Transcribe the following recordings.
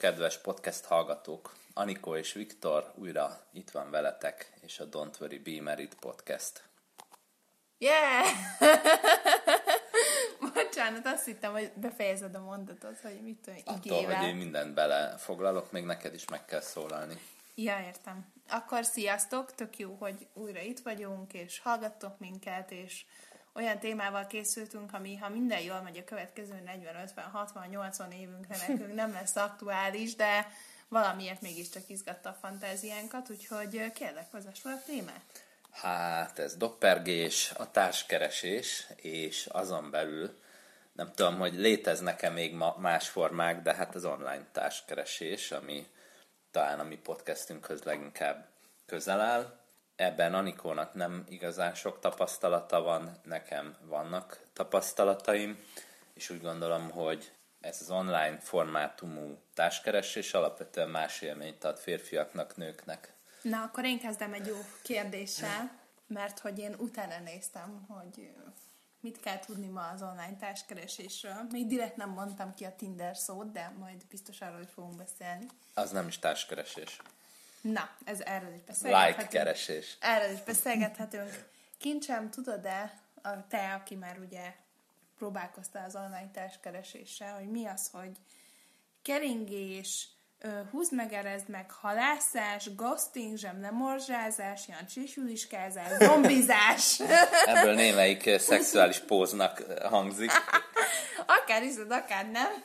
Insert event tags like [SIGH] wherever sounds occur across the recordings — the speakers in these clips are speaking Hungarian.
Kedves podcast hallgatók! Anikó és Viktor újra itt van veletek, és a Don't Worry Be Married podcast. Yeah! [LAUGHS] Bocsánat, azt hittem, hogy befejezed a mondatot, hogy mit tudom, Attól, hogy én mindent belefoglalok, még neked is meg kell szólalni. Ja, értem. Akkor sziasztok, tök jó, hogy újra itt vagyunk, és hallgattok minket, és olyan témával készültünk, ami ha minden jól megy a következő 40, 50, 60, 80 évünkre nekünk nem lesz aktuális, de valamiért mégiscsak izgatta a fantáziánkat, úgyhogy kérlek, fel a témát. Hát ez doppergés, a társkeresés, és azon belül nem tudom, hogy léteznek-e még ma más formák, de hát az online társkeresés, ami talán a mi podcastünkhöz leginkább közel áll. Ebben Anikónak nem igazán sok tapasztalata van, nekem vannak tapasztalataim, és úgy gondolom, hogy ez az online formátumú társkeresés alapvetően más élményt ad férfiaknak, nőknek. Na, akkor én kezdem egy jó kérdéssel, mert hogy én utána néztem, hogy mit kell tudni ma az online társkeresésről. Még direkt nem mondtam ki a Tinder szót, de majd biztos arról is fogunk beszélni. Az nem is társkeresés. Na, ez erről is beszélgethetünk. Like keresés. Erről is beszélgethetünk. Kincsem, tudod-e, a te, aki már ugye próbálkoztál az online társkereséssel, hogy mi az, hogy keringés, húzd meg, erezd meg, halászás, ghosting, zsemlemorzsázás, jancsisüliskázás, zombizás. [LAUGHS] Ebből némelyik szexuális póznak hangzik. [LAUGHS] akár hiszed, akár nem.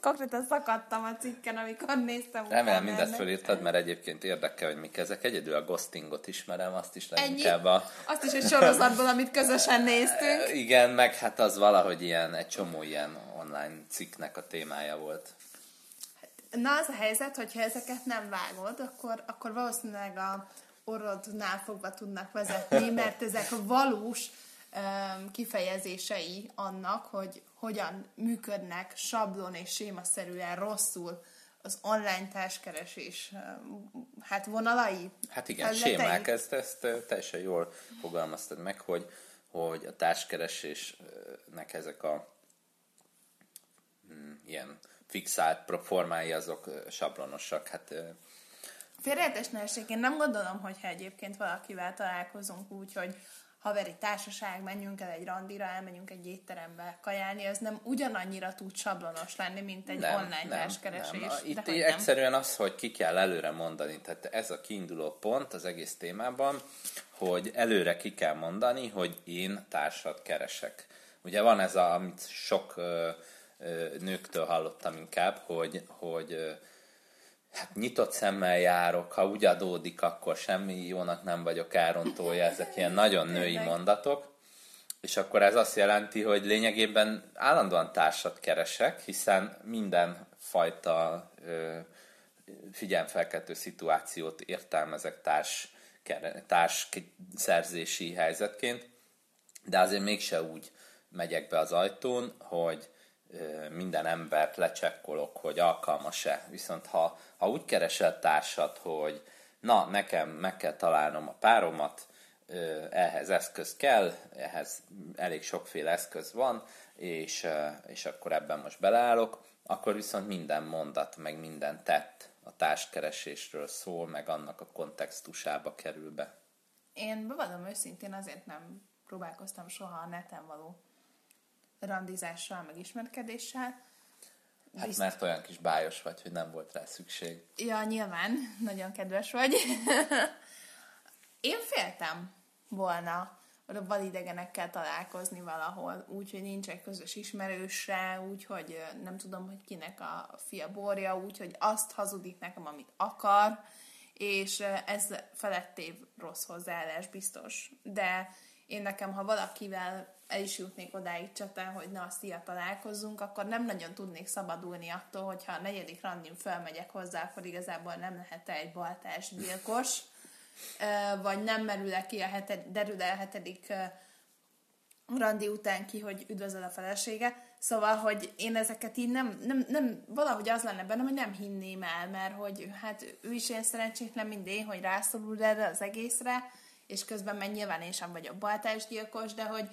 Konkrétan szakadtam a cikken, amikor néztem. Remélem mindezt fölírtad, mert egyébként érdekel, hogy mik ezek. Egyedül a ghostingot ismerem, azt is leginkább a... Azt is egy sorozatból, amit közösen néztünk. [LAUGHS] Igen, meg hát az valahogy ilyen, egy csomó ilyen online cikknek a témája volt. Na az a helyzet, hogyha ezeket nem vágod, akkor, akkor valószínűleg a orrodnál fogva tudnak vezetni, mert ezek valós kifejezései annak, hogy hogyan működnek sablon és sémaszerűen rosszul az online társkeresés hát vonalai. Hát igen, sémák, ezt, ezt teljesen jól fogalmaztad meg, hogy, hogy a társkeresésnek ezek a mm, ilyen fixált formái azok sablonosak. Hát, Félreértés ne én nem gondolom, hogyha egyébként valakivel találkozunk úgy, hogy haveri társaság, menjünk el egy randira, elmenjünk egy étterembe kajálni, az nem ugyanannyira tud sablonos lenni, mint egy nem, online nem, társkeresés. Nem. Itt egyszerűen nem. az, hogy ki kell előre mondani. Tehát ez a kiinduló pont az egész témában, hogy előre ki kell mondani, hogy én társat keresek. Ugye van ez, a, amit sok nőktől hallottam inkább, hogy, hogy hát nyitott szemmel járok, ha úgy adódik, akkor semmi jónak nem vagyok árontója, ezek ilyen nagyon női mondatok. És akkor ez azt jelenti, hogy lényegében állandóan társat keresek, hiszen minden fajta ö, figyelmfelkeltő szituációt értelmezek társ, társ szerzési helyzetként, de azért mégse úgy megyek be az ajtón, hogy minden embert lecsekkolok, hogy alkalmas-e. Viszont ha, ha úgy keresel társat, hogy na, nekem meg kell találnom a páromat, ehhez eszköz kell, ehhez elég sokféle eszköz van, és, és akkor ebben most beleállok, akkor viszont minden mondat, meg minden tett a társkeresésről szól, meg annak a kontextusába kerül be. Én bevallom őszintén azért nem próbálkoztam soha a neten való randizással, meg ismerkedéssel. Hát Bizt... mert olyan kis bájos vagy, hogy nem volt rá szükség. Ja, nyilván, [LAUGHS] nagyon kedves vagy. [LAUGHS] Én féltem volna validegenekkel találkozni valahol, úgyhogy nincs egy közös ismerőse, úgyhogy nem tudom, hogy kinek a fia borja, úgyhogy azt hazudik nekem, amit akar, és ez felettév rossz hozzáállás biztos. De én nekem, ha valakivel el is jutnék odáig csata, hogy na, szia, találkozzunk, akkor nem nagyon tudnék szabadulni attól, hogyha a negyedik randin felmegyek hozzá, akkor igazából nem lehet egy baltás gyilkos, vagy nem merül -e ki a heted, derül el a hetedik randi után ki, hogy üdvözöl a felesége. Szóval, hogy én ezeket így nem, nem, nem, valahogy az lenne bennem, hogy nem hinném el, mert hogy hát ő is ilyen szerencsétlen, mint én, hogy rászorul erre az egészre, és közben meg nyilván én sem vagyok baltásgyilkos, de hogy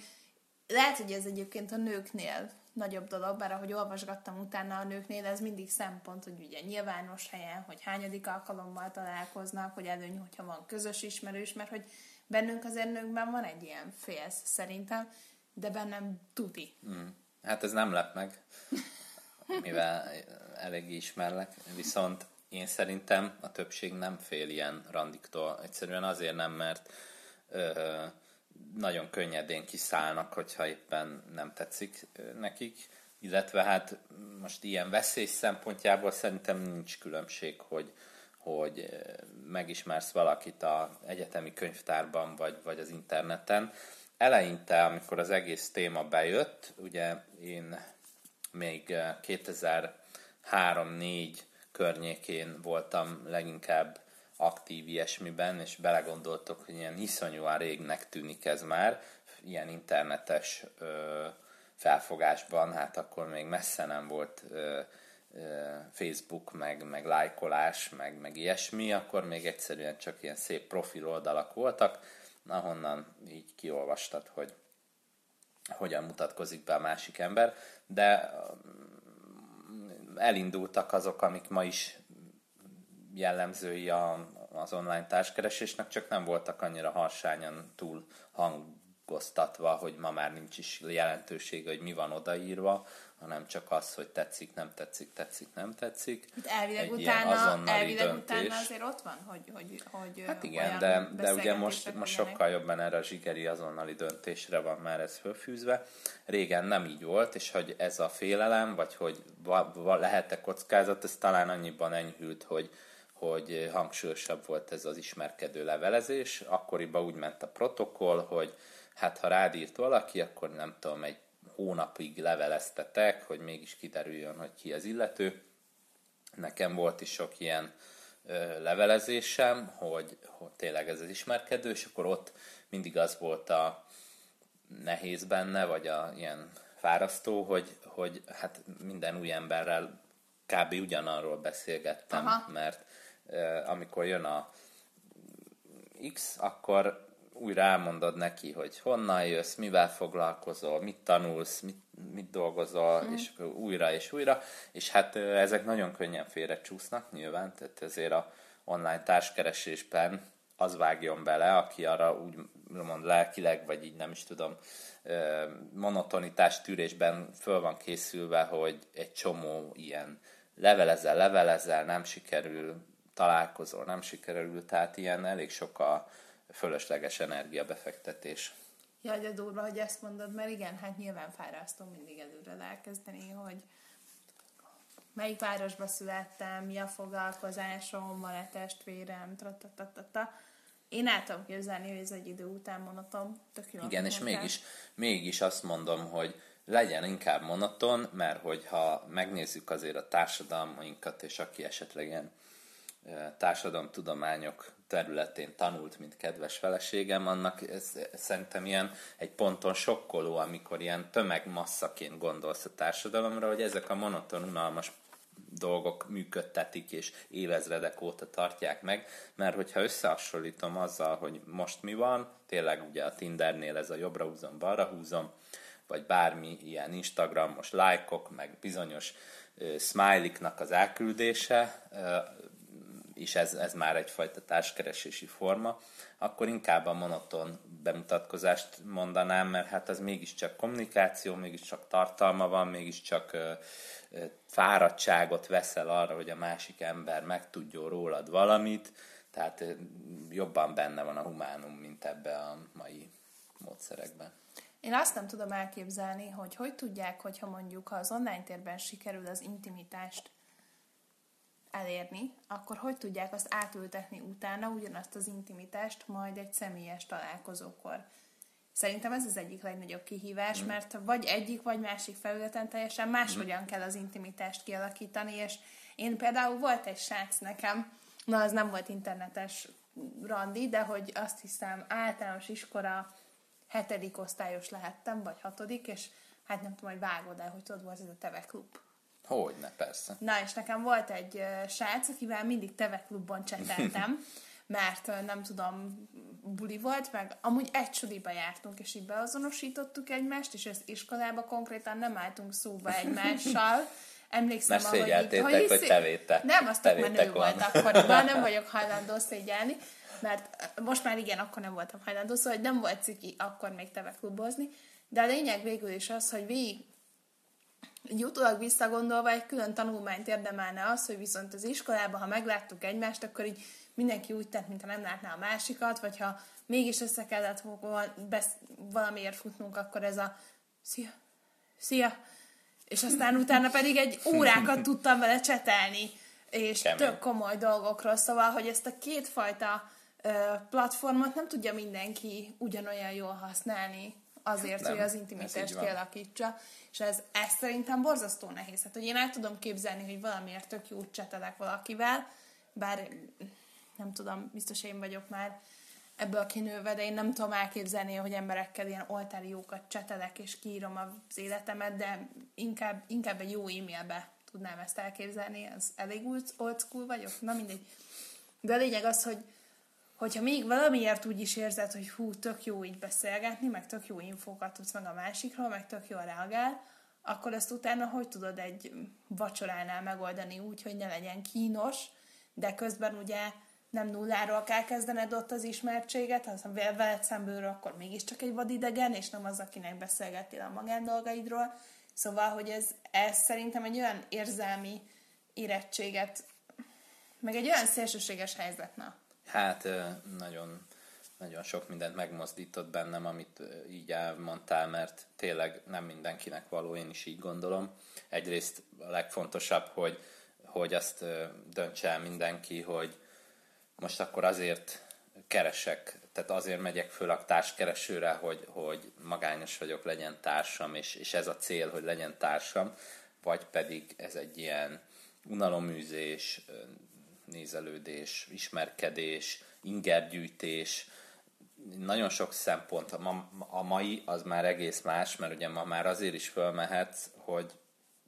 lehet, hogy ez egyébként a nőknél nagyobb dolog, bár ahogy olvasgattam utána a nőknél, ez mindig szempont, hogy ugye nyilvános helyen, hogy hányadik alkalommal találkoznak, hogy előny, hogyha van közös ismerős, mert hogy bennünk azért nőkben van egy ilyen félsz szerintem, de bennem tuti. Mm. Hát ez nem lep meg, mivel elég ismerlek, viszont én szerintem a többség nem fél ilyen randiktól. Egyszerűen azért nem, mert ö, nagyon könnyedén kiszállnak, hogyha éppen nem tetszik nekik, illetve hát most ilyen veszély szempontjából szerintem nincs különbség, hogy, hogy megismersz valakit a egyetemi könyvtárban, vagy, vagy az interneten. Eleinte, amikor az egész téma bejött, ugye én még 2003-4 környékén voltam leginkább aktív ilyesmiben, és belegondoltok, hogy ilyen iszonyúan régnek tűnik ez már, ilyen internetes ö, felfogásban, hát akkor még messze nem volt ö, ö, Facebook, meg, meg lájkolás, meg, meg ilyesmi, akkor még egyszerűen csak ilyen szép profil oldalak voltak, ahonnan így kiolvastad, hogy hogyan mutatkozik be a másik ember, de elindultak azok, amik ma is jellemzői a, az online társkeresésnek, csak nem voltak annyira harsányan túl hangoztatva, hogy ma már nincs is jelentősége, hogy mi van odaírva, hanem csak az, hogy tetszik, nem tetszik, tetszik, nem tetszik. Hát elvileg, utána, elvileg utána azért ott van, hogy, hogy, hogy Hát igen, de, de ugye most, most sokkal jobban erre a zsigeri azonnali döntésre van már ez fölfűzve. Régen nem így volt, és hogy ez a félelem, vagy hogy va, va, lehet-e kockázat, ez talán annyiban enyhült, hogy, hogy hangsúlyosabb volt ez az ismerkedő levelezés. Akkoriban úgy ment a protokoll, hogy hát ha rád írt valaki, akkor nem tudom, egy hónapig leveleztetek, hogy mégis kiderüljön, hogy ki az illető. Nekem volt is sok ilyen ö, levelezésem, hogy, hogy tényleg ez az ismerkedő, és akkor ott mindig az volt a nehéz benne, vagy a ilyen fárasztó, hogy, hogy hát minden új emberrel kb. ugyanarról beszélgettem, Aha. mert amikor jön a X, akkor újra elmondod neki, hogy honnan jössz, mivel foglalkozol, mit tanulsz, mit, mit dolgozol, mm. és újra és újra, és hát ezek nagyon könnyen félrecsúsznak nyilván, tehát ezért a online társkeresésben az vágjon bele, aki arra úgy mond lelkileg, vagy így nem is tudom, monotonitás tűrésben föl van készülve, hogy egy csomó ilyen levelezel, levelezel, nem sikerül, találkozol, nem sikerül, tehát ilyen elég sok a fölösleges energiabefektetés. Jaj, de durva, hogy ezt mondod, mert igen, hát nyilván fárasztó mindig előre elkezdeni, hogy melyik városba születtem, mi a foglalkozásom, van-e testvérem, ta Én el tudom képzelni, hogy ez egy idő után monoton, tök jó. Igen, és mégis, mégis azt mondom, hogy legyen inkább monoton, mert hogyha megnézzük azért a társadalmainkat, és aki esetleg ilyen társadalomtudományok területén tanult, mint kedves feleségem, annak ez, szerintem ilyen egy ponton sokkoló, amikor ilyen tömegmasszaként gondolsz a társadalomra, hogy ezek a monoton, unalmas dolgok működtetik és évezredek óta tartják meg, mert hogyha összehasonlítom azzal, hogy most mi van, tényleg ugye a Tindernél ez a jobbra húzom, balra húzom, vagy bármi ilyen Instagramos lájkok, meg bizonyos uh, smiley-knak az elküldése, és ez, ez már egyfajta társkeresési forma, akkor inkább a monoton bemutatkozást mondanám, mert hát ez mégiscsak kommunikáció, mégiscsak tartalma van, mégiscsak ö, ö, fáradtságot veszel arra, hogy a másik ember megtudjon rólad valamit, tehát ö, jobban benne van a humánum, mint ebbe a mai módszerekben. Én azt nem tudom elképzelni, hogy hogy tudják, hogyha mondjuk az online térben sikerül az intimitást elérni, akkor hogy tudják azt átültetni utána, ugyanazt az intimitást majd egy személyes találkozókor. Szerintem ez az egyik legnagyobb kihívás, mm. mert vagy egyik, vagy másik felületen teljesen máshogyan mm. kell az intimitást kialakítani, és én például volt egy srác nekem, na az nem volt internetes randi, de hogy azt hiszem általános iskola hetedik osztályos lehettem, vagy hatodik, és hát nem tudom, hogy vágod el, hogy tudod, volt ez a Teve Klub. Hogyne, persze. Na, és nekem volt egy uh, srác, akivel mindig Teve Klubban cseteltem, [LAUGHS] mert nem tudom, buli volt, meg amúgy egy suliba jártunk, és így beazonosítottuk egymást, és ezt iskolába konkrétan nem álltunk szóba egymással. Emlékszem, Mert szégyeltétek, hogy, hogy, hogy tevétek. Nem, azt tök menő volt akkoriban, nem [LAUGHS] vagyok hajlandó szégyelni, mert most már igen, akkor nem voltam hajlandó, szóval hogy nem volt ciki akkor még teve klubozni, de a lényeg végül is az, hogy végig egy utólag visszagondolva egy külön tanulmányt érdemelne az, hogy viszont az iskolában, ha megláttuk egymást, akkor így mindenki úgy tett, mintha nem látná a másikat, vagy ha mégis össze kellett valamiért futnunk, akkor ez a szia, szia, és aztán utána pedig egy órákat tudtam vele csetelni, és Kemény. tök komoly dolgokról, szóval, hogy ezt a kétfajta platformot nem tudja mindenki ugyanolyan jól használni azért, nem, hogy az intimitást kialakítsa, és ez, ez szerintem borzasztó nehéz. Hát, hogy én el tudom képzelni, hogy valamiért tök jó csetelek valakivel, bár nem tudom, biztos én vagyok már ebből kinőve, de én nem tudom elképzelni, hogy emberekkel ilyen oltári jókat csetelek, és kiírom az életemet, de inkább, inkább egy jó e-mailbe tudnám ezt elképzelni, ez elég old school vagyok, na mindegy. De a lényeg az, hogy hogyha még valamiért úgy is érzed, hogy hú, tök jó így beszélgetni, meg tök jó infókat tudsz meg a másikról, meg tök jól reagál, akkor ezt utána hogy tudod egy vacsoránál megoldani úgy, hogy ne legyen kínos, de közben ugye nem nulláról kell kezdened ott az ismertséget, ha veled szemből, akkor mégiscsak egy vadidegen, és nem az, akinek beszélgettél a magándolgaidról. Szóval, hogy ez, ez szerintem egy olyan érzelmi érettséget, meg egy olyan szélsőséges helyzet, na. Hát nagyon, nagyon sok mindent megmozdított bennem, amit így elmondtál, mert tényleg nem mindenkinek való, én is így gondolom. Egyrészt a legfontosabb, hogy, hogy azt döntse el mindenki, hogy most akkor azért keresek, tehát azért megyek föl a társkeresőre, hogy, hogy magányos vagyok, legyen társam, és, és ez a cél, hogy legyen társam, vagy pedig ez egy ilyen unaloműzés, nézelődés, ismerkedés, ingergyűjtés, nagyon sok szempont. A, ma, a mai az már egész más, mert ugye ma már azért is fölmehetsz, hogy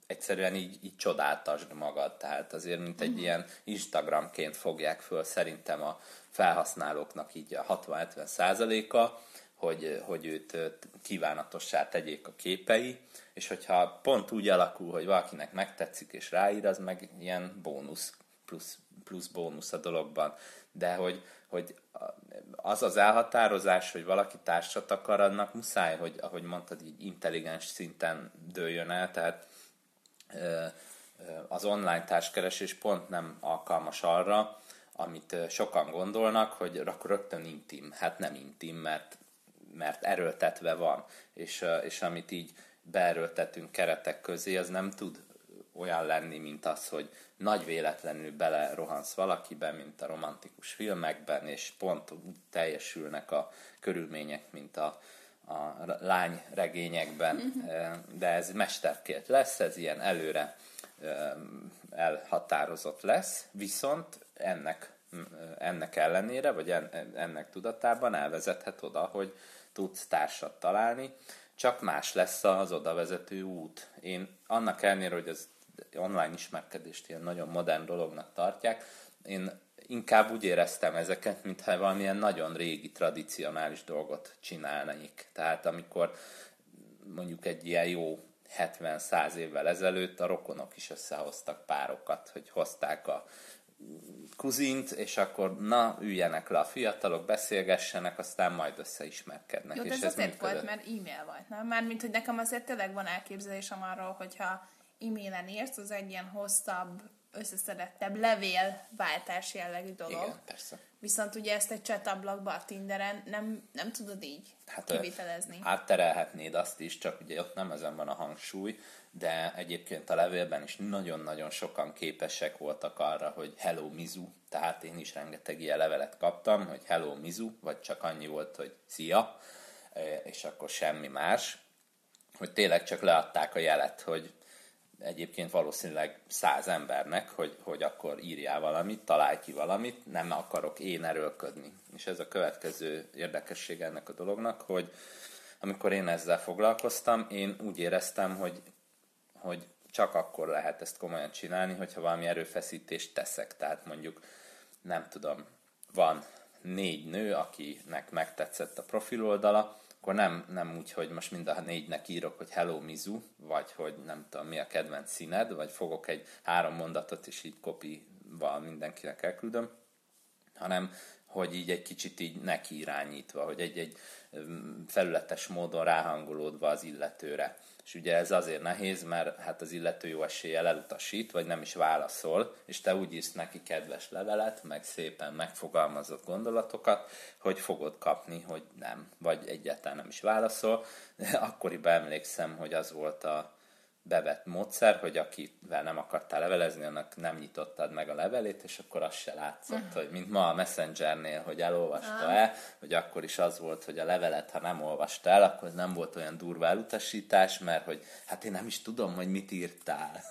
egyszerűen így, így csodáltasd magad. Tehát azért, mint egy uh-huh. ilyen Instagramként fogják föl szerintem a felhasználóknak így a 60-70 százaléka, hogy, hogy őt kívánatossá tegyék a képei, és hogyha pont úgy alakul, hogy valakinek megtetszik és ráír, az meg ilyen bónusz, plusz, plusz bónusz a dologban. De hogy, hogy az az elhatározás, hogy valaki társat akar, annak muszáj, hogy ahogy mondtad, így intelligens szinten dőljön el, tehát az online társkeresés pont nem alkalmas arra, amit sokan gondolnak, hogy akkor rögtön intim. Hát nem intim, mert, mert erőltetve van, és, és amit így beerőltetünk keretek közé, az nem tud olyan lenni, mint az, hogy nagy véletlenül bele rohansz valakibe, mint a romantikus filmekben, és pont úgy teljesülnek a körülmények, mint a, a lány regényekben, mhm. de ez mesterkélt lesz, ez ilyen előre elhatározott lesz, viszont ennek, ennek ellenére, vagy ennek tudatában elvezethet oda, hogy tudsz társat találni, csak más lesz az oda vezető út. Én annak ellenére, hogy az online ismerkedést ilyen nagyon modern dolognak tartják, én inkább úgy éreztem ezeket, mintha valamilyen nagyon régi, tradicionális dolgot csinálnék. Tehát amikor mondjuk egy ilyen jó 70-100 évvel ezelőtt a rokonok is összehoztak párokat, hogy hozták a kuzint, és akkor na, üljenek le a fiatalok, beszélgessenek, aztán majd összeismerkednek. Jó, de ez, ez azért volt, mert e-mail volt, nem? Mármint, hogy nekem azért tényleg van elképzelésem arról, hogyha e-mailen írsz, az egy ilyen hosszabb, összeszedettebb levélváltás jellegű dolog. Igen, persze. Viszont ugye ezt egy chat ablakban a Tinderen nem, nem tudod így hát, kivitelezni. Átterelhetnéd azt is, csak ugye ott nem ezen van a hangsúly, de egyébként a levélben is nagyon-nagyon sokan képesek voltak arra, hogy hello Mizu, tehát én is rengeteg ilyen levelet kaptam, hogy hello Mizu, vagy csak annyi volt, hogy szia, és akkor semmi más, hogy tényleg csak leadták a jelet, hogy egyébként valószínűleg száz embernek, hogy, hogy akkor írjál valamit, találj ki valamit, nem akarok én erőlködni. És ez a következő érdekesség ennek a dolognak, hogy amikor én ezzel foglalkoztam, én úgy éreztem, hogy, hogy csak akkor lehet ezt komolyan csinálni, hogyha valami erőfeszítést teszek. Tehát mondjuk, nem tudom, van négy nő, akinek megtetszett a profiloldala, akkor nem, nem úgy, hogy most mind a négynek írok, hogy Hello Mizu, vagy hogy nem tudom mi a kedvenc színed, vagy fogok egy három mondatot, és így kopival mindenkinek elküldöm, hanem hogy így egy kicsit így neki irányítva, hogy egy-egy felületes módon ráhangolódva az illetőre. És ugye ez azért nehéz, mert hát az illető jó eséllyel elutasít, vagy nem is válaszol, és te úgy írsz neki kedves levelet, meg szépen megfogalmazott gondolatokat, hogy fogod kapni, hogy nem, vagy egyáltalán nem is válaszol. Akkoriban emlékszem, hogy az volt a, bevett módszer, hogy akivel nem akartál levelezni, annak nem nyitottad meg a levelét, és akkor az se látszott, uh-huh. hogy mint ma a Messengernél, hogy elolvasta-e, uh-huh. hogy akkor is az volt, hogy a levelet, ha nem olvasta el, akkor nem volt olyan durva elutasítás, mert hogy hát én nem is tudom, hogy mit írtál.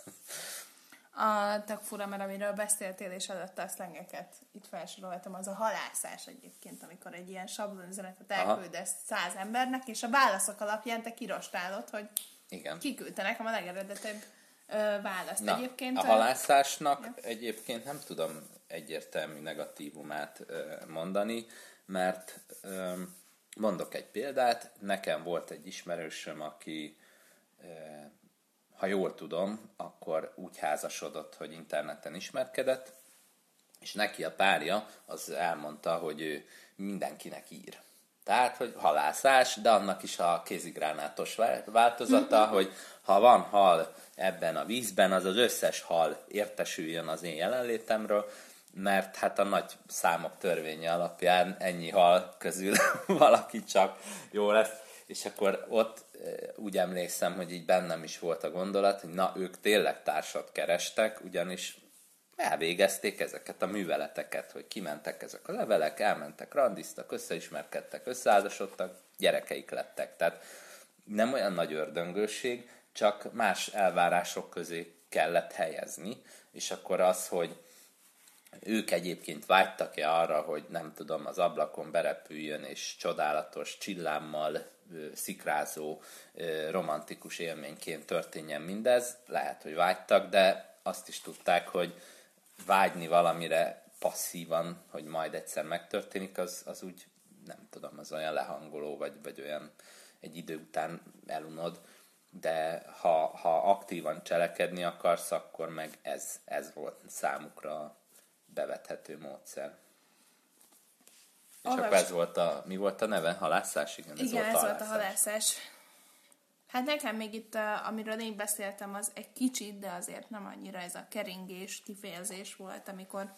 A tök fura, mert amiről beszéltél és adott a szlengeket, itt felsoroltam, az a halászás egyébként, amikor egy ilyen sablonüzenetet elküldesz száz embernek, és a válaszok alapján te kirostálod, hogy igen. Kiküldte nekem a legeredetebb ö, választ Na, egyébként. A halászásnak ja. egyébként nem tudom egyértelmű negatívumát ö, mondani, mert ö, mondok egy példát, nekem volt egy ismerősöm, aki ö, ha jól tudom, akkor úgy házasodott, hogy interneten ismerkedett, és neki a párja az elmondta, hogy ő mindenkinek ír. Tehát, hogy halászás, de annak is a kézigránátos változata, mhm. hogy ha van hal ebben a vízben, az az összes hal értesüljön az én jelenlétemről, mert hát a nagy számok törvénye alapján ennyi hal közül [LAUGHS] valaki csak jó lesz. És akkor ott eh, úgy emlékszem, hogy így bennem is volt a gondolat, hogy na, ők tényleg társat kerestek, ugyanis elvégezték ezeket a műveleteket, hogy kimentek ezek a levelek, elmentek, randiztak, összeismerkedtek, összeházasodtak, gyerekeik lettek. Tehát nem olyan nagy ördöngőség, csak más elvárások közé kellett helyezni, és akkor az, hogy ők egyébként vágytak-e arra, hogy nem tudom, az ablakon berepüljön, és csodálatos csillámmal szikrázó, romantikus élményként történjen mindez. Lehet, hogy vágytak, de azt is tudták, hogy vágyni valamire passzívan, hogy majd egyszer megtörténik, az, az úgy nem tudom, az olyan lehangoló, vagy, vagy olyan egy idő után elunod, de ha, ha aktívan cselekedni akarsz, akkor meg ez, ez volt számukra bevethető módszer. És Olvas... akkor ez volt a, mi volt a neve? Halászás? Igen, ez, Igen, volt, ez a volt a halászás. Hát nekem még itt, amiről én beszéltem, az egy kicsit, de azért nem annyira ez a keringés kifejezés volt, amikor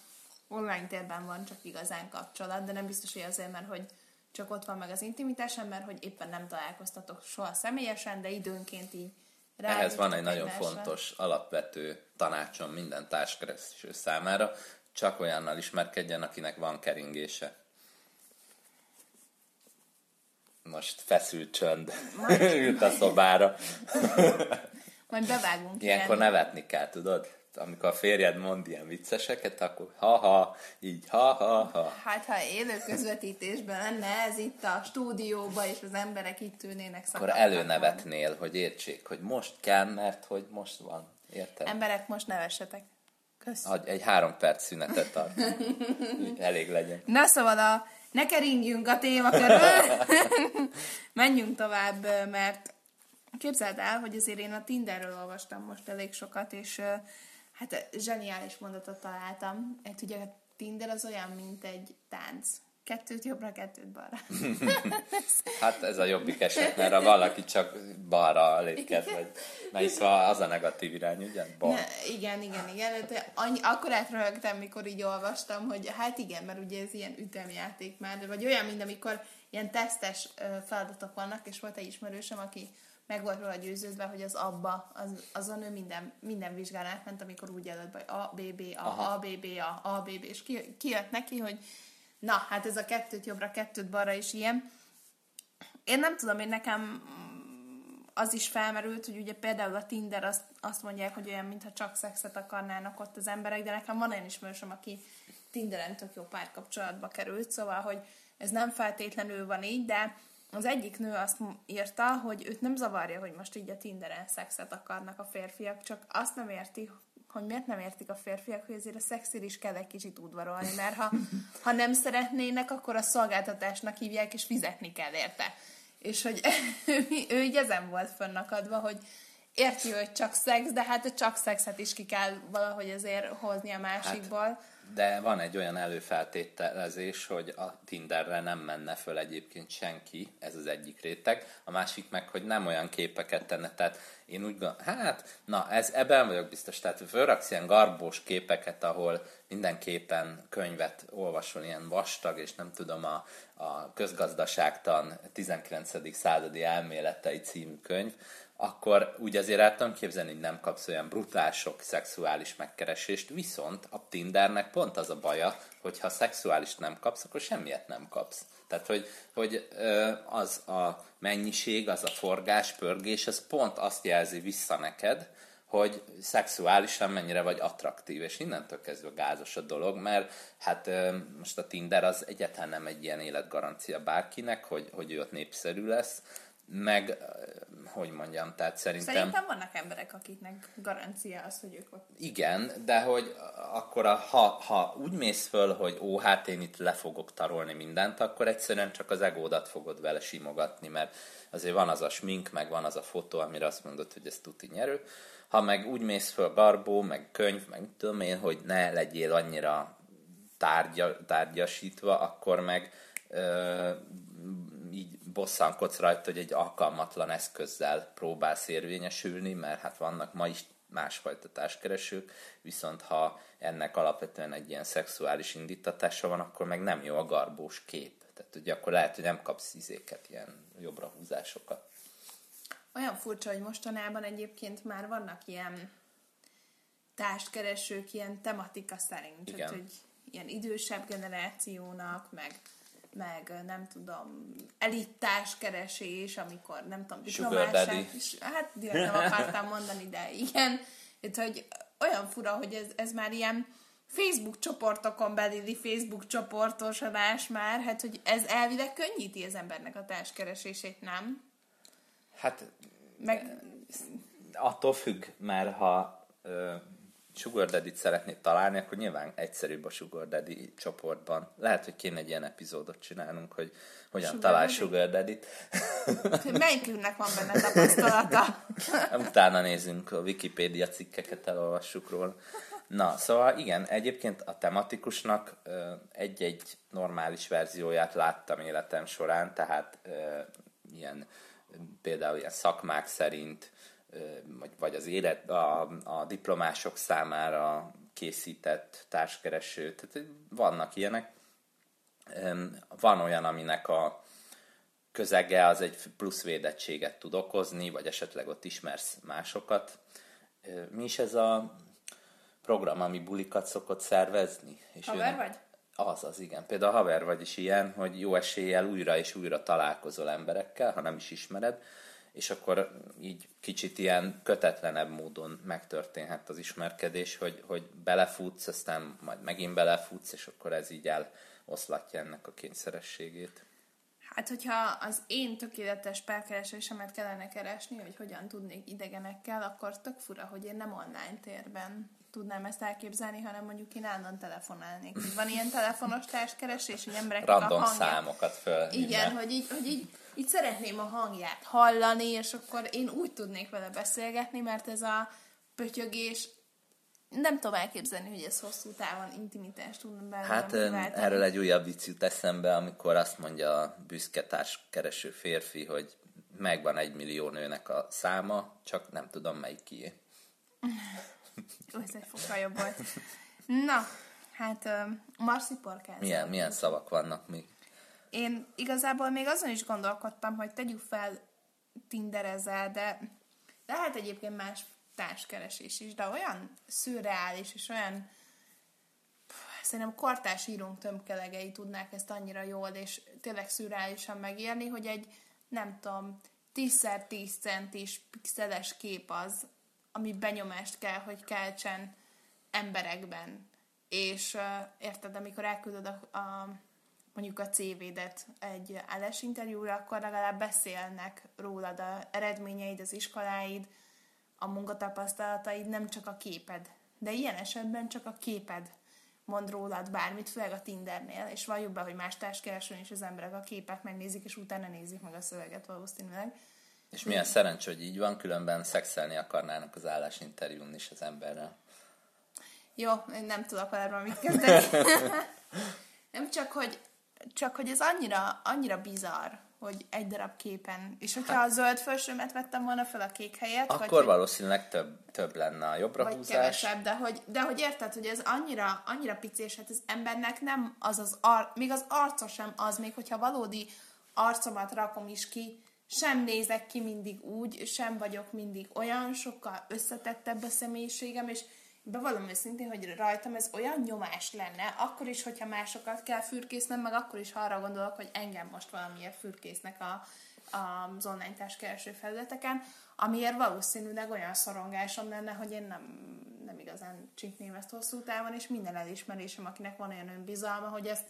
online térben van csak igazán kapcsolat, de nem biztos, hogy azért, mert hogy csak ott van meg az intimitásom, mert hogy éppen nem találkoztatok soha személyesen, de időnként így rá. Ehhez van egy nagyon fontos, alapvető tanácsom minden társkereső számára, csak olyannal ismerkedjen, akinek van keringése. Most feszült csönd [LAUGHS] ült a szobára. Majd bevágunk. [LAUGHS] Ilyenkor ilyen. nevetni kell, tudod? Amikor a férjed mond ilyen vicceseket, akkor ha-ha, így ha-ha-ha. Hát, ha élő közvetítésben lenne ez itt a stúdióban, és az emberek itt ülnének Akkor előnevetnél, hogy értsék, hogy most kell, mert hogy most van. Érted? Emberek, most nevessetek. Köszönöm. Egy három perc szünetet tart. [LAUGHS] Elég legyen. Na szóval a ne keringjünk a témakörül, [LAUGHS] menjünk tovább, mert képzeld el, hogy azért én a Tinderről olvastam most elég sokat, és hát zseniális mondatot találtam. Hát ugye a Tinder az olyan, mint egy tánc. Kettőt jobbra, kettőt balra. [LAUGHS] hát ez a jobbik eset, mert ha [LAUGHS] valaki csak balra lépked, vagy na szóval az a negatív irány, ugye? Bal. Ne, igen, igen, igen. De annyi, akkor átröhögtem, mikor így olvastam, hogy hát igen, mert ugye ez ilyen ütemjáték már, vagy olyan, mint amikor ilyen tesztes feladatok vannak, és volt egy ismerősöm, aki meg volt róla győződve, hogy az abba, az, azon ő minden, minden vizsgálát ment, amikor úgy jelölt, hogy A, B, B, A, Aha. A, B, B, A, A, B, B, és ki, kijött neki, hogy Na, hát ez a kettőt jobbra, kettőt balra is ilyen. Én nem tudom, én nekem az is felmerült, hogy ugye például a Tinder azt, azt mondják, hogy olyan, mintha csak szexet akarnának ott az emberek, de nekem van olyan ismerősöm, aki Tinderen tök jó párkapcsolatba került, szóval, hogy ez nem feltétlenül van így, de az egyik nő azt írta, hogy őt nem zavarja, hogy most így a Tinderen szexet akarnak a férfiak, csak azt nem érti hogy miért nem értik a férfiak, hogy azért a szexir is kell egy kicsit udvarolni, mert ha, ha nem szeretnének, akkor a szolgáltatásnak hívják, és fizetni kell érte. És hogy ő, [LAUGHS] ő így ezen volt fönnakadva, hogy érti, hogy csak szex, de hát a csak szexet is ki kell valahogy azért hozni a másikból. Hát, de van egy olyan előfeltételezés, hogy a Tinderre nem menne föl egyébként senki, ez az egyik réteg, a másik meg, hogy nem olyan képeket tenne, tehát én úgy gondolom, hát, na, ez, ebben vagyok biztos, tehát fölraksz ilyen garbós képeket, ahol mindenképpen könyvet olvasol, ilyen vastag, és nem tudom, a, a közgazdaságtan 19. századi elméletei című könyv, akkor úgy azért el tudom képzelni, hogy nem kapsz olyan brutál sok szexuális megkeresést, viszont a Tindernek pont az a baja, hogy ha szexuális nem kapsz, akkor semmiet nem kapsz. Tehát, hogy, hogy az a mennyiség, az a forgás, pörgés, ez pont azt jelzi vissza neked, hogy szexuálisan mennyire vagy attraktív, és innentől kezdve gázos a dolog, mert hát most a Tinder az egyáltalán nem egy ilyen életgarancia bárkinek, hogy, hogy ő ott népszerű lesz, meg, hogy mondjam, tehát szerintem... Szerintem vannak emberek, akiknek garancia az, hogy ők ott... Igen, de hogy akkor a, ha, ha úgy mész föl, hogy ó, hát én itt le fogok tarolni mindent, akkor egyszerűen csak az egódat fogod vele simogatni, mert azért van az a smink, meg van az a fotó, amire azt mondod, hogy ez tuti nyerő. Ha meg úgy mész föl barbó, meg könyv, meg tudom én, hogy ne legyél annyira tárgya, tárgyasítva, akkor meg ö, így bosszankodsz rajta, hogy egy alkalmatlan eszközzel próbálsz érvényesülni, mert hát vannak ma is másfajta társkeresők, viszont ha ennek alapvetően egy ilyen szexuális indítatása van, akkor meg nem jó a garbós kép. Tehát ugye akkor lehet, hogy nem kapsz izéket, ilyen jobbra húzásokat. Olyan furcsa, hogy mostanában egyébként már vannak ilyen társkeresők ilyen tematika szerint. Igen. Tehát, hogy ilyen idősebb generációnak, meg meg nem tudom, elittás keresés, amikor nem tudom, diplomásság, hát direkt nem akartam mondani, de igen, itt, hogy olyan fura, hogy ez, ez már ilyen Facebook csoportokon belüli Facebook csoportosodás már, hát hogy ez elvileg könnyíti az embernek a társkeresését, nem? Hát meg... attól függ, mert ha ö, Sugar Daddy-t szeretnéd találni, akkor nyilván egyszerűbb a Sugar Daddy csoportban. Lehet, hogy kéne egy ilyen epizódot csinálnunk, hogy hogyan Sugar talál Daddy? Sugar Daddy-t. Melyikünknek van benne tapasztalata? [LAUGHS] Utána nézzünk, a Wikipédia cikkeket elolvassuk róla. Na, szóval igen, egyébként a tematikusnak egy-egy normális verzióját láttam életem során, tehát ilyen például ilyen szakmák szerint vagy, az élet, a, a diplomások számára készített társkereső, tehát vannak ilyenek. Van olyan, aminek a közege az egy plusz védettséget tud okozni, vagy esetleg ott ismersz másokat. Mi is ez a program, ami bulikat szokott szervezni? És haver vagy? Az, az igen. Például a haver vagy is ilyen, hogy jó eséllyel újra és újra találkozol emberekkel, ha nem is ismered, és akkor így kicsit ilyen kötetlenebb módon megtörténhet az ismerkedés, hogy, hogy belefutsz, aztán majd megint belefutsz, és akkor ez így eloszlatja ennek a kényszerességét. Hát, hogyha az én tökéletes párkeresésemet kellene keresni, hogy hogyan tudnék idegenekkel, akkor tök fura, hogy én nem online térben tudnám ezt elképzelni, hanem mondjuk én állandóan telefonálnék. Van ilyen telefonos társkeresés, hogy emberek a hangját... számokat föl. Igen, hogy így, hogy így így szeretném a hangját hallani, és akkor én úgy tudnék vele beszélgetni, mert ez a pötyögés nem tudom elképzelni, hogy ez hosszú távon intimitást tudna belőlem Hát kiváltani. erről egy újabb vicc jut eszembe, amikor azt mondja a büszketárs kereső férfi, hogy megvan egy millió nőnek a száma, csak nem tudom melyik kié. Jó, ez egy fokkal jobb volt. Na, hát uh, Marci Milyen, milyen szavak vannak még? Én igazából még azon is gondolkodtam, hogy tegyük fel Tinderezel, de lehet egyébként más társkeresés is, de olyan szürreális és olyan szerintem kortás írunk tömkelegei tudnák ezt annyira jól, és tényleg szürreálisan megírni, hogy egy, nem tudom, 10x10 centis pixeles kép az, ami benyomást kell, hogy keltsen emberekben. És uh, érted, amikor elküldöd a, a mondjuk a CV-det egy állásinterjúra, akkor legalább beszélnek rólad a eredményeid, az iskoláid, a munkatapasztalataid, nem csak a képed de ilyen esetben csak a képed mond rólad bármit, főleg a Tindernél, és valljuk be, hogy más társkeresőn is az emberek a képet megnézik, és utána nézik meg a szöveget valószínűleg. És milyen szerencsé, hogy így van, különben szexelni akarnának az állásinterjún is az emberrel. Jó, én nem tudok arról mit kezdeni. [LAUGHS] nem csak, hogy, csak hogy ez annyira, annyira bizarr, hogy egy darab képen, és hogyha hát, a zöld felsőmet vettem volna fel a kék helyet, akkor vagy, valószínűleg több, több lenne a jobbra vagy húzás. kevesebb, de hogy, de hogy érted, hogy ez annyira, annyira pici, és hát az embernek nem az az, ar, még az arca sem az, még hogyha valódi arcomat rakom is ki, sem nézek ki mindig úgy, sem vagyok mindig olyan, sokkal összetettebb a személyiségem, és bevallom őszintén, hogy rajtam ez olyan nyomás lenne, akkor is, hogyha másokat kell fürkésznem, meg akkor is, ha arra gondolok, hogy engem most valamiért fürkésznek a, a, az online társkereső felületeken, amiért valószínűleg olyan szorongásom lenne, hogy én nem, nem igazán csinkném ezt hosszú távon, és minden elismerésem, akinek van olyan önbizalma, hogy ezt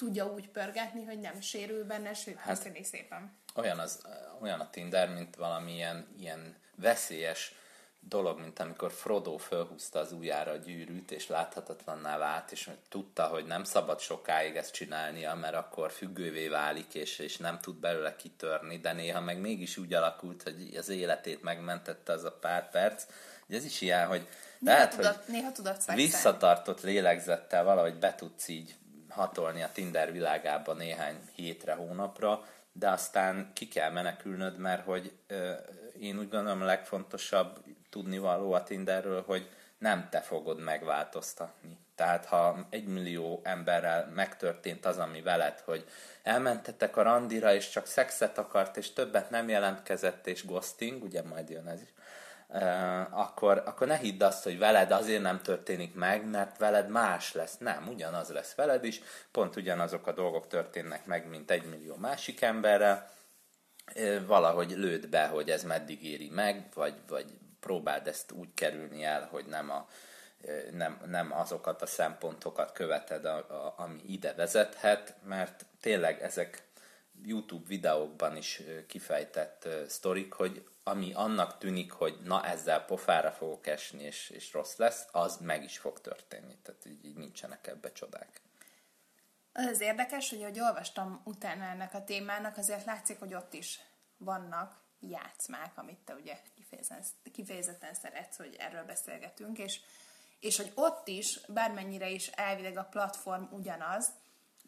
tudja úgy pörgetni, hogy nem sérül benne, sőt, hát, szépen. Olyan, az, olyan a Tinder, mint valamilyen ilyen veszélyes dolog, mint amikor Frodo fölhúzta az ujjára a gyűrűt, és láthatatlanná vált, és tudta, hogy nem szabad sokáig ezt csinálnia, mert akkor függővé válik, és, és nem tud belőle kitörni, de néha meg mégis úgy alakult, hogy az életét megmentette az a pár perc. Ugye ez is ilyen, hogy néha lehet, tudod, hogy néha tudod visszatartott lélegzettel valahogy be tudsz így hatolni a Tinder világába néhány hétre, hónapra, de aztán ki kell menekülnöd, mert hogy ö, én úgy gondolom a legfontosabb tudnivaló a Tinderről, hogy nem te fogod megváltoztatni. Tehát ha egy millió emberrel megtörtént az, ami veled, hogy elmentetek a randira, és csak szexet akart, és többet nem jelentkezett, és ghosting, ugye majd jön ez is, akkor, akkor ne hidd azt, hogy veled azért nem történik meg, mert veled más lesz. Nem, ugyanaz lesz veled is, pont ugyanazok a dolgok történnek meg, mint egy millió másik emberrel. Valahogy lőd be, hogy ez meddig éri meg, vagy, vagy próbáld ezt úgy kerülni el, hogy nem, a, nem, nem azokat a szempontokat követed, a, a, ami ide vezethet, mert tényleg ezek YouTube videókban is kifejtett sztorik, hogy ami annak tűnik, hogy na ezzel pofára fogok esni, és, és rossz lesz, az meg is fog történni. Tehát így, így nincsenek ebbe csodák. Az érdekes, hogy ahogy olvastam utána ennek a témának, azért látszik, hogy ott is vannak játszmák, amit te ugye kifejezetten, kifejezetten szeretsz, hogy erről beszélgetünk, és, és hogy ott is, bármennyire is elvileg a platform ugyanaz,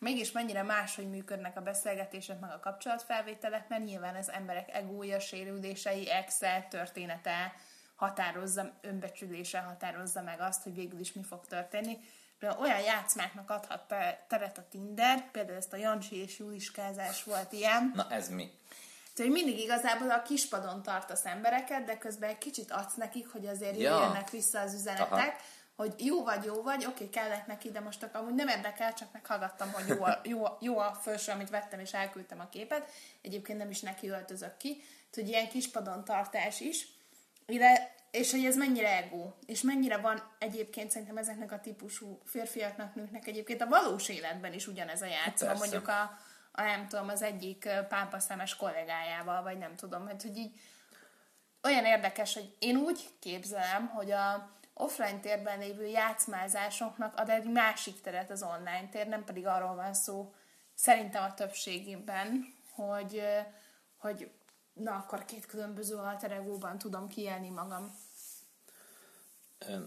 mégis mennyire máshogy működnek a beszélgetések, meg a kapcsolatfelvételek, mert nyilván az emberek egója, sérülései, Excel története határozza, önbecsülése határozza meg azt, hogy végül is mi fog történni. Például olyan játszmáknak adhat teret a Tinder, például ezt a Jancsi és Juliskázás volt ilyen. Na ez mi? Tehát, hogy mindig igazából a kispadon tartasz embereket, de közben egy kicsit adsz nekik, hogy azért ja. jöjjenek vissza az üzenetek, Aha. Hogy jó vagy, jó vagy, oké, kellett neki, de most akkor amúgy nem érdekel, csak meghallgattam, hogy jó a, jó, a, jó a felső, amit vettem, és elküldtem a képet. Egyébként nem is neki öltözök ki. Tehát, hogy ilyen kispadon tartás is. Ide, és hogy ez mennyire ego, és mennyire van egyébként szerintem ezeknek a típusú férfiaknak, nőknek egyébként a valós életben is ugyanez a játszma. Mondjuk a, a nem tudom, az egyik pápaszemes kollégájával, vagy nem tudom, hát hogy így olyan érdekes, hogy én úgy képzelem, hogy a offline térben lévő játszmázásoknak ad egy másik teret az online tér, nem pedig arról van szó, szerintem a többségében, hogy, hogy na akkor két különböző alteregóban tudom kielni magam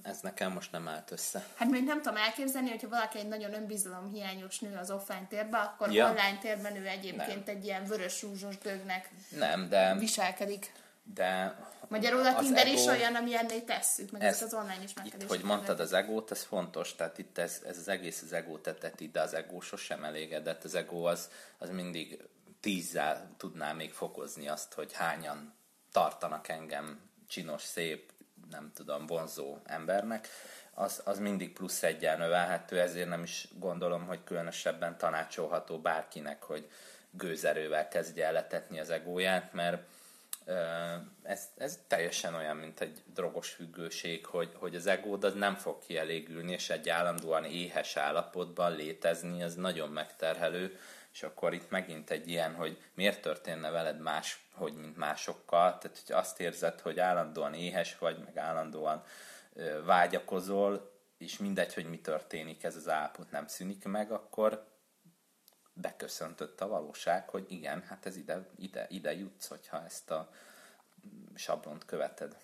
ez nekem most nem állt össze. Hát még nem tudom elképzelni, hogyha valaki egy nagyon önbizalomhiányos nő az offline térben, akkor ja. online térben ő egyébként nem. egy ilyen vörös rúzsos dögnek nem, de, viselkedik. De Magyarul a Tinder ego, is olyan, ami ennél tesszük, meg ez, az online is meg Itt, hogy mondtad az egót, ez fontos, tehát itt ez, ez az egész az egó tetett ide, az egó sosem elégedett, az egó az, az mindig tízzel tudná még fokozni azt, hogy hányan tartanak engem csinos, szép, nem tudom, vonzó embernek, az, az mindig plusz egyen növelhető, ezért nem is gondolom, hogy különösebben tanácsolható bárkinek, hogy gőzerővel kezdje el letetni az egóját, mert ez, ez teljesen olyan, mint egy drogos függőség, hogy, hogy az egód az nem fog kielégülni, és egy állandóan éhes állapotban létezni, az nagyon megterhelő, és akkor itt megint egy ilyen, hogy miért történne veled más, hogy mint másokkal, tehát hogy azt érzed, hogy állandóan éhes vagy, meg állandóan vágyakozol, és mindegy, hogy mi történik, ez az állapot nem szűnik meg, akkor beköszöntött a valóság, hogy igen, hát ez ide, ide, ide jutsz, hogyha ezt a sablont követed.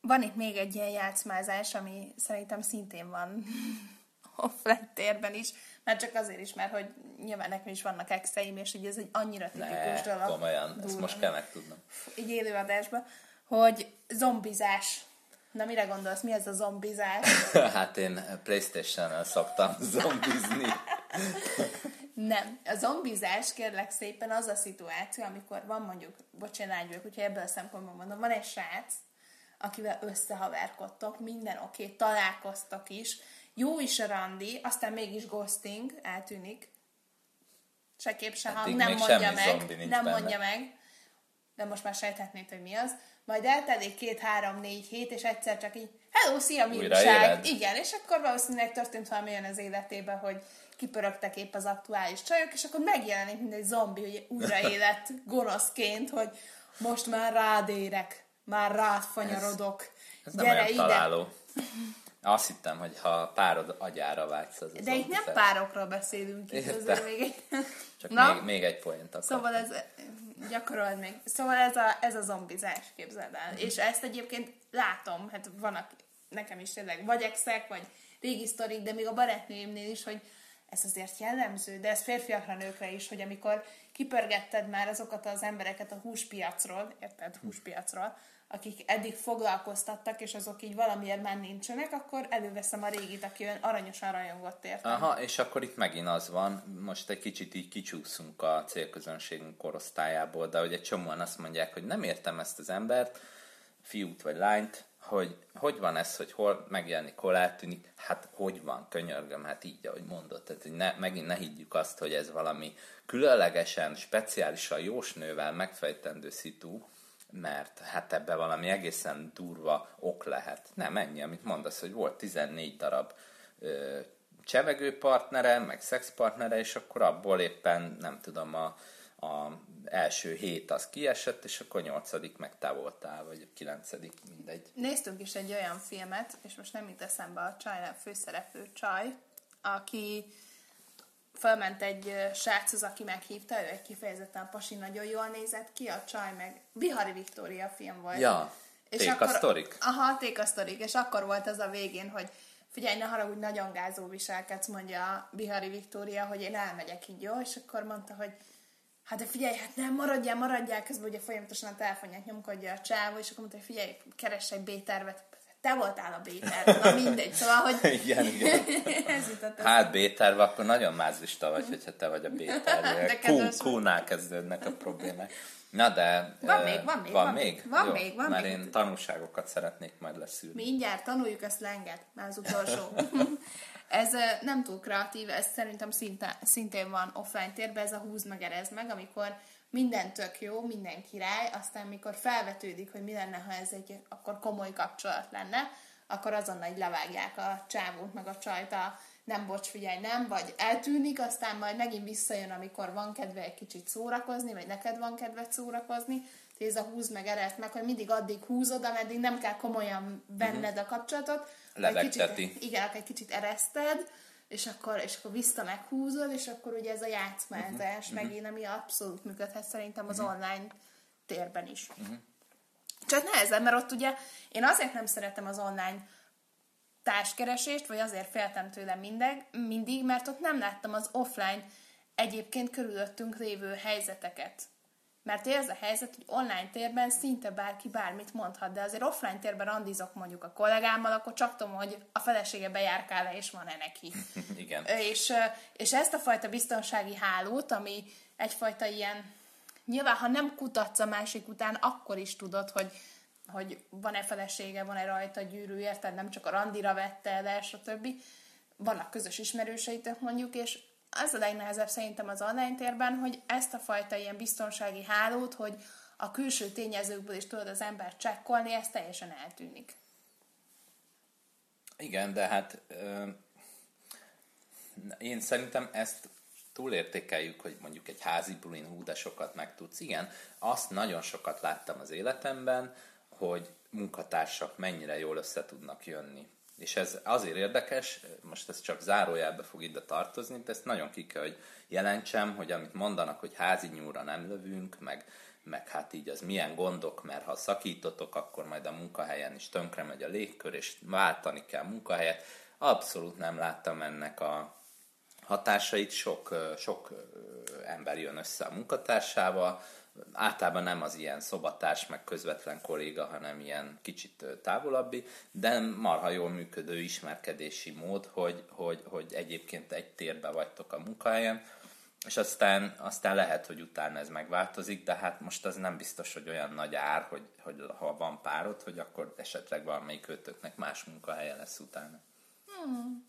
Van itt még egy ilyen játszmázás, ami szerintem szintén van [LAUGHS] offline térben is, mert csak azért is, mert hogy nyilván nekem is vannak exeim, és hogy ez egy annyira tipikus Ne, dolog. komolyan, ezt Durva. most kell megtudnom. Így élőadásban, hogy zombizás. Na mire gondolsz, mi ez a zombizás? [LAUGHS] hát én Playstation-nel szoktam zombizni. [LAUGHS] Nem. A zombizás, kérlek szépen, az a szituáció, amikor van mondjuk, bocsánat, úgyhogy ebből a szempontból mondom, van egy srác, akivel összehaverkodtok, minden oké, okay, találkoztok is, jó is a randi, aztán mégis ghosting, eltűnik. Se kép, se hang, Eddig nem mondja meg, nem benne. mondja meg, de most már sejthetnéd, hogy mi az. Majd eltelik két, három, négy hét, és egyszer csak így, hello, szia, mi újság? Igen, és akkor valószínűleg történt valami olyan az életébe, hogy kipörögtek épp az aktuális csajok, és akkor megjelenik, mint egy zombi, hogy újraélet [LAUGHS] gonoszként, hogy most már rád érek, már rád fanyarodok, Ez nem gyere olyan ide. találó. Azt hittem, hogy ha párod agyára vágysz, az De itt nem zombizás. párokról beszélünk, itt azért még egy... Csak Na? még, még egy poént akar. Szóval ez, gyakorold még. Szóval ez a, ez a zombizás, képzeld el. És ezt egyébként látom, hát vannak nekem is tényleg vagy exek, vagy régi sztorik, de még a barátnőimnél is, hogy ez azért jellemző, de ez férfiakra, nőkre is, hogy amikor kipörgetted már azokat az embereket a húspiacról, érted, húspiacról, akik eddig foglalkoztattak, és azok így valamiért már nincsenek, akkor előveszem a régit, aki olyan aranyosan rajongott érted. Aha, és akkor itt megint az van, most egy kicsit így kicsúszunk a célközönségünk korosztályából, de egy csomóan azt mondják, hogy nem értem ezt az embert, fiút vagy lányt, hogy hogy van ez, hogy hol megjelenik, hol eltűnik, hát hogy van, könyörgöm, hát így, ahogy mondott, tehát hogy ne, megint ne higgyük azt, hogy ez valami különlegesen, speciálisan jósnővel megfejtendő szitu, mert hát ebbe valami egészen durva ok lehet. Nem, ennyi, amit mondasz, hogy volt 14 darab ö, csevegő partnere, meg szexpartnere, és akkor abból éppen, nem tudom, a, a első hét az kiesett, és akkor nyolcadik meg te voltál, vagy a kilencedik, mindegy. Néztünk is egy olyan filmet, és most nem jut eszembe a csaj, a főszereplő csaj, aki felment egy sráchoz, aki meghívta, ő egy kifejezetten pasi, nagyon jól nézett ki, a csaj meg Bihari Viktória film volt. Ja, Téka sztorik? Aha, téka sztorik, és akkor volt az a végén, hogy figyelj, ne haragudj, nagyon gázó viselkedsz, mondja a Bihari Viktória, hogy én elmegyek így, jó? És akkor mondta, hogy hát de figyelj, hát nem, maradjál, maradjál, közben ugye folyamatosan a telefonját nyomkodja a csávó, és akkor mondta, hogy figyelj, keress egy B-tervet. Te voltál a B-terv, na mindegy, szóval, hogy [LAUGHS] Igen, igen. [LAUGHS] ez jutott Hát B-terv, akkor nagyon mázlista vagy, hogyha te vagy a [LAUGHS] B-terv. Q-nál kezdődnek a problémák. Na de... Van még, van még, Van van még? van Jó, még, van mert még. én tanulságokat szeretnék majd leszűrni. Mindjárt tanuljuk a slanget, már az utolsó. Ez nem túl kreatív, ez szerintem szinte, szintén van offline térben, ez a húz meg, erez meg, amikor minden tök jó, minden király, aztán mikor felvetődik, hogy mi lenne, ha ez egy akkor komoly kapcsolat lenne, akkor azonnal így levágják a csávót, meg a csajt a nem bocs, figyelj, nem, vagy eltűnik, aztán majd megint visszajön, amikor van kedve egy kicsit szórakozni, vagy neked van kedved szórakozni, ez a húz meg ereszt meg, hogy mindig addig húzod, ameddig nem kell komolyan venned a kapcsolatot. Levegteti. Kicsit, igen, egy kicsit ereszted, és akkor, és akkor vissza meghúzod, és akkor ugye ez a játszmázás uh-huh. megint, ami abszolút működhet szerintem az uh-huh. online térben is. Uh-huh. Csak nehezebb, mert ott ugye én azért nem szeretem az online társkeresést, vagy azért féltem tőle mindig, mindig, mert ott nem láttam az offline egyébként körülöttünk lévő helyzeteket. Mert ez a helyzet, hogy online térben szinte bárki bármit mondhat, de azért offline térben randizok mondjuk a kollégámmal, akkor csak tudom, hogy a felesége bejárkál-e, és van-e neki. [LAUGHS] Igen. És, és ezt a fajta biztonsági hálót, ami egyfajta ilyen, nyilván ha nem kutatsz a másik után, akkor is tudod, hogy, hogy van-e felesége, van-e rajta gyűrű, érted, nem csak a randira vette el, stb. Vannak közös ismerőseitek mondjuk, és az a legnehezebb szerintem az online térben, hogy ezt a fajta ilyen biztonsági hálót, hogy a külső tényezőkből is tudod az ember csekkolni, ez teljesen eltűnik. Igen, de hát ö, én szerintem ezt túlértékeljük, hogy mondjuk egy házi bulin hú, de sokat megtudsz. Igen, azt nagyon sokat láttam az életemben, hogy munkatársak mennyire jól össze tudnak jönni. És ez azért érdekes, most ez csak zárójelbe fog ide tartozni, de ezt nagyon ki kell, hogy jelentsem, hogy amit mondanak, hogy házi nyúra nem lövünk, meg, meg hát így az milyen gondok, mert ha szakítotok, akkor majd a munkahelyen is tönkre megy a légkör, és váltani kell munkahelyet. Abszolút nem láttam ennek a hatásait, sok, sok ember jön össze a munkatársával, általában nem az ilyen szobatárs, meg közvetlen kolléga, hanem ilyen kicsit távolabbi, de marha jól működő ismerkedési mód, hogy, hogy, hogy egyébként egy térbe vagytok a munkahelyen, és aztán, aztán lehet, hogy utána ez megváltozik, de hát most az nem biztos, hogy olyan nagy ár, hogy, hogy ha van párod, hogy akkor esetleg valamelyik őtöknek más munkahelye lesz utána. Hmm.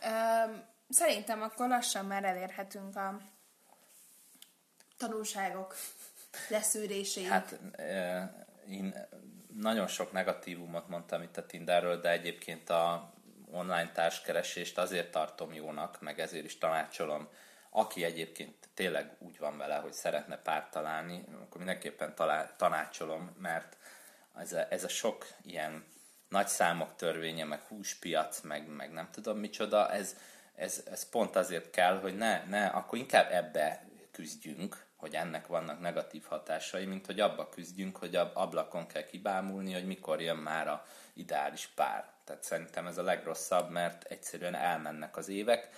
[LAUGHS] Szerintem akkor lassan már elérhetünk a tanulságok leszűréséig. Hát én nagyon sok negatívumot mondtam itt a Tinderről, de egyébként a online társkeresést azért tartom jónak, meg ezért is tanácsolom, aki egyébként tényleg úgy van vele, hogy szeretne párt találni, akkor mindenképpen talál, tanácsolom, mert ez a, ez a sok ilyen nagy számok törvénye, meg húspiac, meg, meg nem tudom micsoda, ez, ez, ez pont azért kell, hogy ne, ne, akkor inkább ebbe küzdjünk, hogy ennek vannak negatív hatásai, mint hogy abba küzdjünk, hogy ablakon kell kibámulni, hogy mikor jön már a ideális pár. Tehát szerintem ez a legrosszabb, mert egyszerűen elmennek az évek,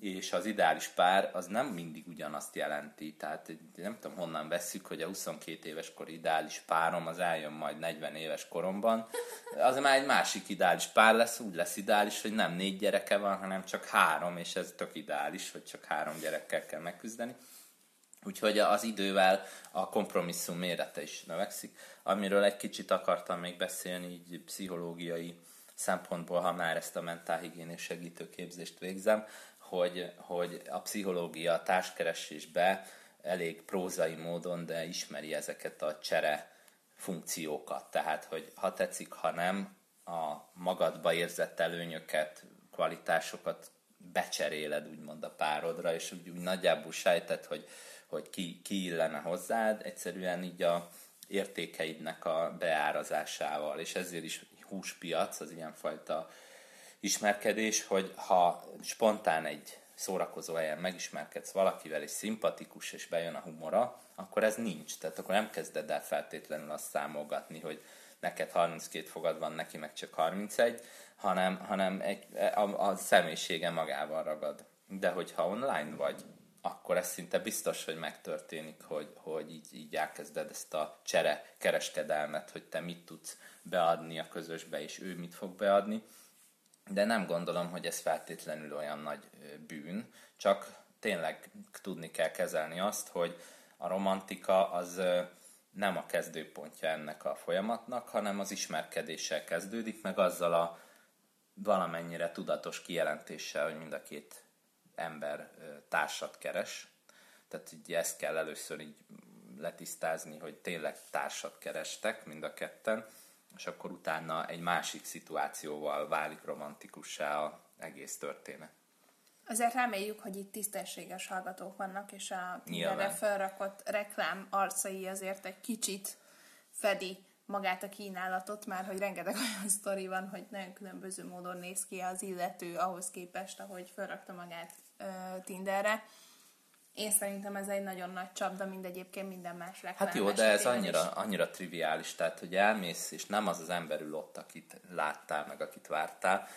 és az ideális pár az nem mindig ugyanazt jelenti. Tehát nem tudom honnan veszük, hogy a 22 éves kor ideális párom az eljön majd 40 éves koromban. Az már egy másik ideális pár lesz, úgy lesz ideális, hogy nem négy gyereke van, hanem csak három, és ez tök ideális, hogy csak három gyerekkel kell megküzdeni. Úgyhogy az idővel a kompromisszum mérete is növekszik, amiről egy kicsit akartam még beszélni, így pszichológiai szempontból, ha már ezt a mentálhigiénés segítőképzést végzem, hogy, hogy a pszichológia a társkeresésbe elég prózai módon, de ismeri ezeket a csere funkciókat. Tehát, hogy ha tetszik, ha nem, a magadba érzett előnyöket, kvalitásokat becseréled úgymond a párodra, és úgy, úgy nagyjából sejtett, hogy hogy ki, ki illene hozzád, egyszerűen így a értékeidnek a beárazásával, és ezért is húspiac, az ilyenfajta ismerkedés, hogy ha spontán egy szórakozó helyen megismerkedsz valakivel, és szimpatikus, és bejön a humora, akkor ez nincs. Tehát akkor nem kezded el feltétlenül azt számolgatni, hogy neked 32 fogad van, neki meg csak 31, hanem, hanem egy, a, a személyisége magával ragad. De hogyha online vagy, akkor ez szinte biztos, hogy megtörténik, hogy, hogy így, így elkezded ezt a csere kereskedelmet, hogy te mit tudsz beadni a közösbe, és ő mit fog beadni. De nem gondolom, hogy ez feltétlenül olyan nagy bűn, csak tényleg tudni kell kezelni azt, hogy a romantika az nem a kezdőpontja ennek a folyamatnak, hanem az ismerkedéssel kezdődik, meg azzal a valamennyire tudatos kijelentéssel, hogy mind a két ember társat keres. Tehát így ezt kell először így letisztázni, hogy tényleg társat kerestek mind a ketten, és akkor utána egy másik szituációval válik romantikussá a egész történet. Azért reméljük, hogy itt tisztességes hallgatók vannak, és a erre felrakott reklám arcai azért egy kicsit fedi magát a kínálatot, már hogy rengeteg [LAUGHS] olyan sztori van, hogy nagyon különböző módon néz ki az illető ahhoz képest, ahogy felrakta magát uh, Tinderre. Én szerintem ez egy nagyon nagy csapda, mint egyébként minden más reklám. Hát jó, de ez annyira, annyira triviális, tehát hogy elmész, és nem az az ember ül ott, akit láttál, meg akit vártál.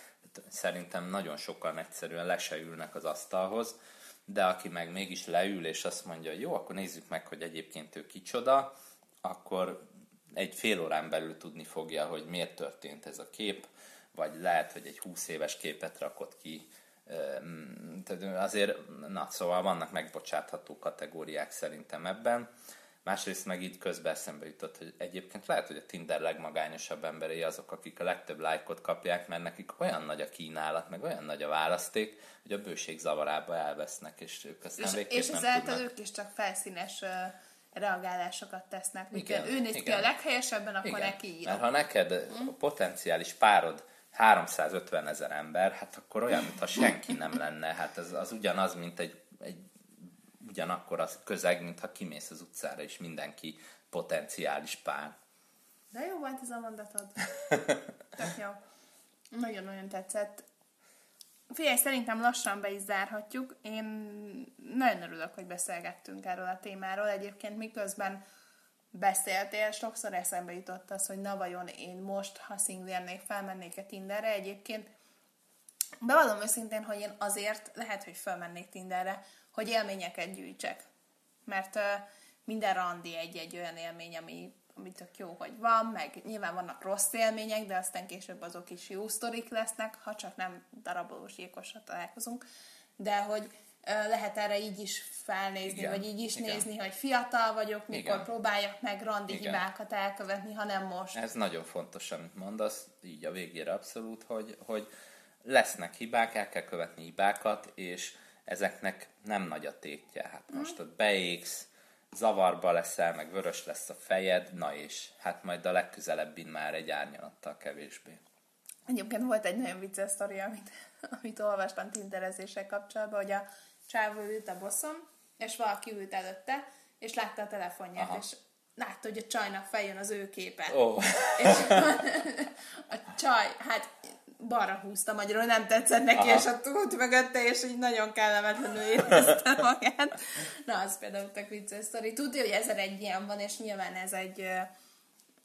Szerintem nagyon sokan egyszerűen le se ülnek az asztalhoz, de aki meg mégis leül, és azt mondja, hogy jó, akkor nézzük meg, hogy egyébként ő kicsoda, akkor egy fél órán belül tudni fogja, hogy miért történt ez a kép, vagy lehet, hogy egy 20 éves képet rakott ki. Tehát azért, na, szóval vannak megbocsátható kategóriák szerintem ebben. Másrészt meg így közben eszembe jutott, hogy egyébként lehet, hogy a Tinder legmagányosabb emberei azok, akik a legtöbb lájkot kapják, mert nekik olyan nagy a kínálat, meg olyan nagy a választék, hogy a bőség zavarába elvesznek, és ők aztán és, és ezáltal ők is csak felszínes uh reagálásokat tesznek. Igen, ő néz ki a leghelyesebben, akkor igen. neki írom. Mert ha neked hm? a potenciális párod 350 ezer ember, hát akkor olyan, mintha senki nem lenne. Hát az, az ugyanaz, mint egy, egy ugyanakkor az közeg, mintha kimész az utcára, és mindenki potenciális pár. De jó volt ez a mondatod. [LAUGHS] Tök jó. Nagyon-nagyon tetszett. Figyelj, szerintem lassan be is zárhatjuk. Én nagyon örülök, hogy beszélgettünk erről a témáról. Egyébként miközben beszéltél, sokszor eszembe jutott az, hogy na vajon én most, ha szingérnék, felmennék-e Tinderre. Egyébként bevallom őszintén, hogy én azért lehet, hogy felmennék Tinderre, hogy élményeket gyűjtsek. Mert uh, minden randi egy-egy olyan élmény, ami, ami tök jó, hogy van, meg nyilván vannak rossz élmények, de aztán később azok is jó sztorik lesznek, ha csak nem darabolós gyilkosra találkozunk. De hogy lehet erre így is felnézni, igen, vagy így is igen. nézni, hogy fiatal vagyok, mikor igen. próbáljak meg randi igen. hibákat elkövetni, hanem most. Ez nagyon fontos, amit mondasz, így a végére abszolút, hogy, hogy lesznek hibák, el kell követni hibákat, és ezeknek nem nagy a tétje. Hát mm. most ott beégsz, zavarba leszel, meg vörös lesz a fejed, na és hát majd a legközelebbin már egy árnyalattal kevésbé. Egyébként volt egy nagyon vicces sztori, amit, amit olvastam tinderezéssel kapcsolatban, hogy a csávó ült a boszom, és valaki ült előtte, és látta a telefonját, Aha. és látta, hogy a csajnak feljön az ő képe. Oh. És a csaj, hát balra húzta magyarul, nem tetszett neki, Aha. és a túlt mögötte, és így nagyon kellemetlenül érezte magát. Na, az például tök vicces sztori. Tudja, hogy ezer egy ilyen van, és nyilván ez egy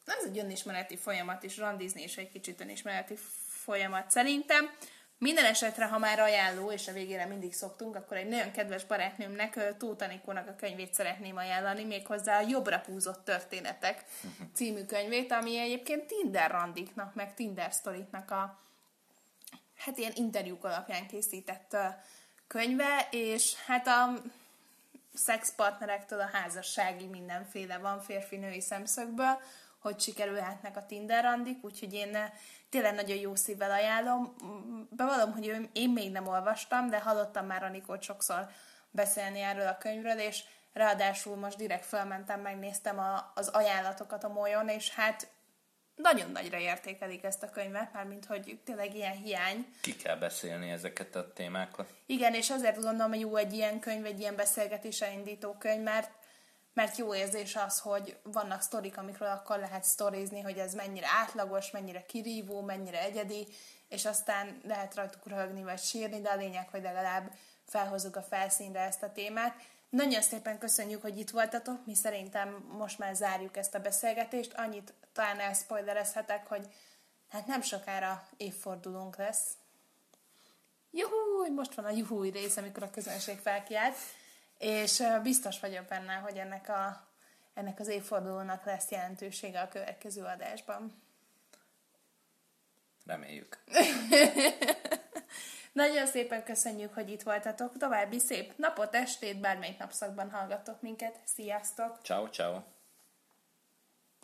ez egy önismereti folyamat, és randizni is egy kicsit önismereti folyamat szerintem. Minden esetre, ha már ajánló, és a végére mindig szoktunk, akkor egy nagyon kedves barátnőmnek, Tóth Anikónak a könyvét szeretném ajánlani, méghozzá a Jobbra húzott történetek című könyvét, ami egyébként Tinder randiknak, meg Tinder sztoriknak a hát ilyen interjúk alapján készített könyve, és hát a szexpartnerektől a házassági mindenféle van férfi-női szemszögből, hogy sikerülhetnek a Tinder randik, úgyhogy én tényleg nagyon jó szívvel ajánlom. Bevallom, hogy én még nem olvastam, de hallottam már Anikót sokszor beszélni erről a könyvről, és ráadásul most direkt felmentem, megnéztem a, az ajánlatokat a molyon, és hát nagyon nagyra értékelik ezt a könyvet, mármint hogy tényleg ilyen hiány. Ki kell beszélni ezeket a témákat. Igen, és azért gondolom, hogy jó egy ilyen könyv, egy ilyen beszélgetése indító könyv, mert mert jó érzés az, hogy vannak sztorik, amikről akkor lehet sztorizni, hogy ez mennyire átlagos, mennyire kirívó, mennyire egyedi, és aztán lehet rajtuk röhögni vagy sírni, de a lényeg, hogy legalább felhozzuk a felszínre ezt a témát. Nagyon szépen köszönjük, hogy itt voltatok, mi szerintem most már zárjuk ezt a beszélgetést, annyit talán elszpoilerezhetek, hogy hát nem sokára évfordulónk lesz. Juhúj, most van a juhúj rész, amikor a közönség felkiált. És biztos vagyok benne, hogy ennek, a, ennek az évfordulónak lesz jelentősége a következő adásban. Reméljük. [LAUGHS] Nagyon szépen köszönjük, hogy itt voltatok. További szép napot, estét, bármelyik napszakban hallgatok minket. Sziasztok! Ciao, ciao!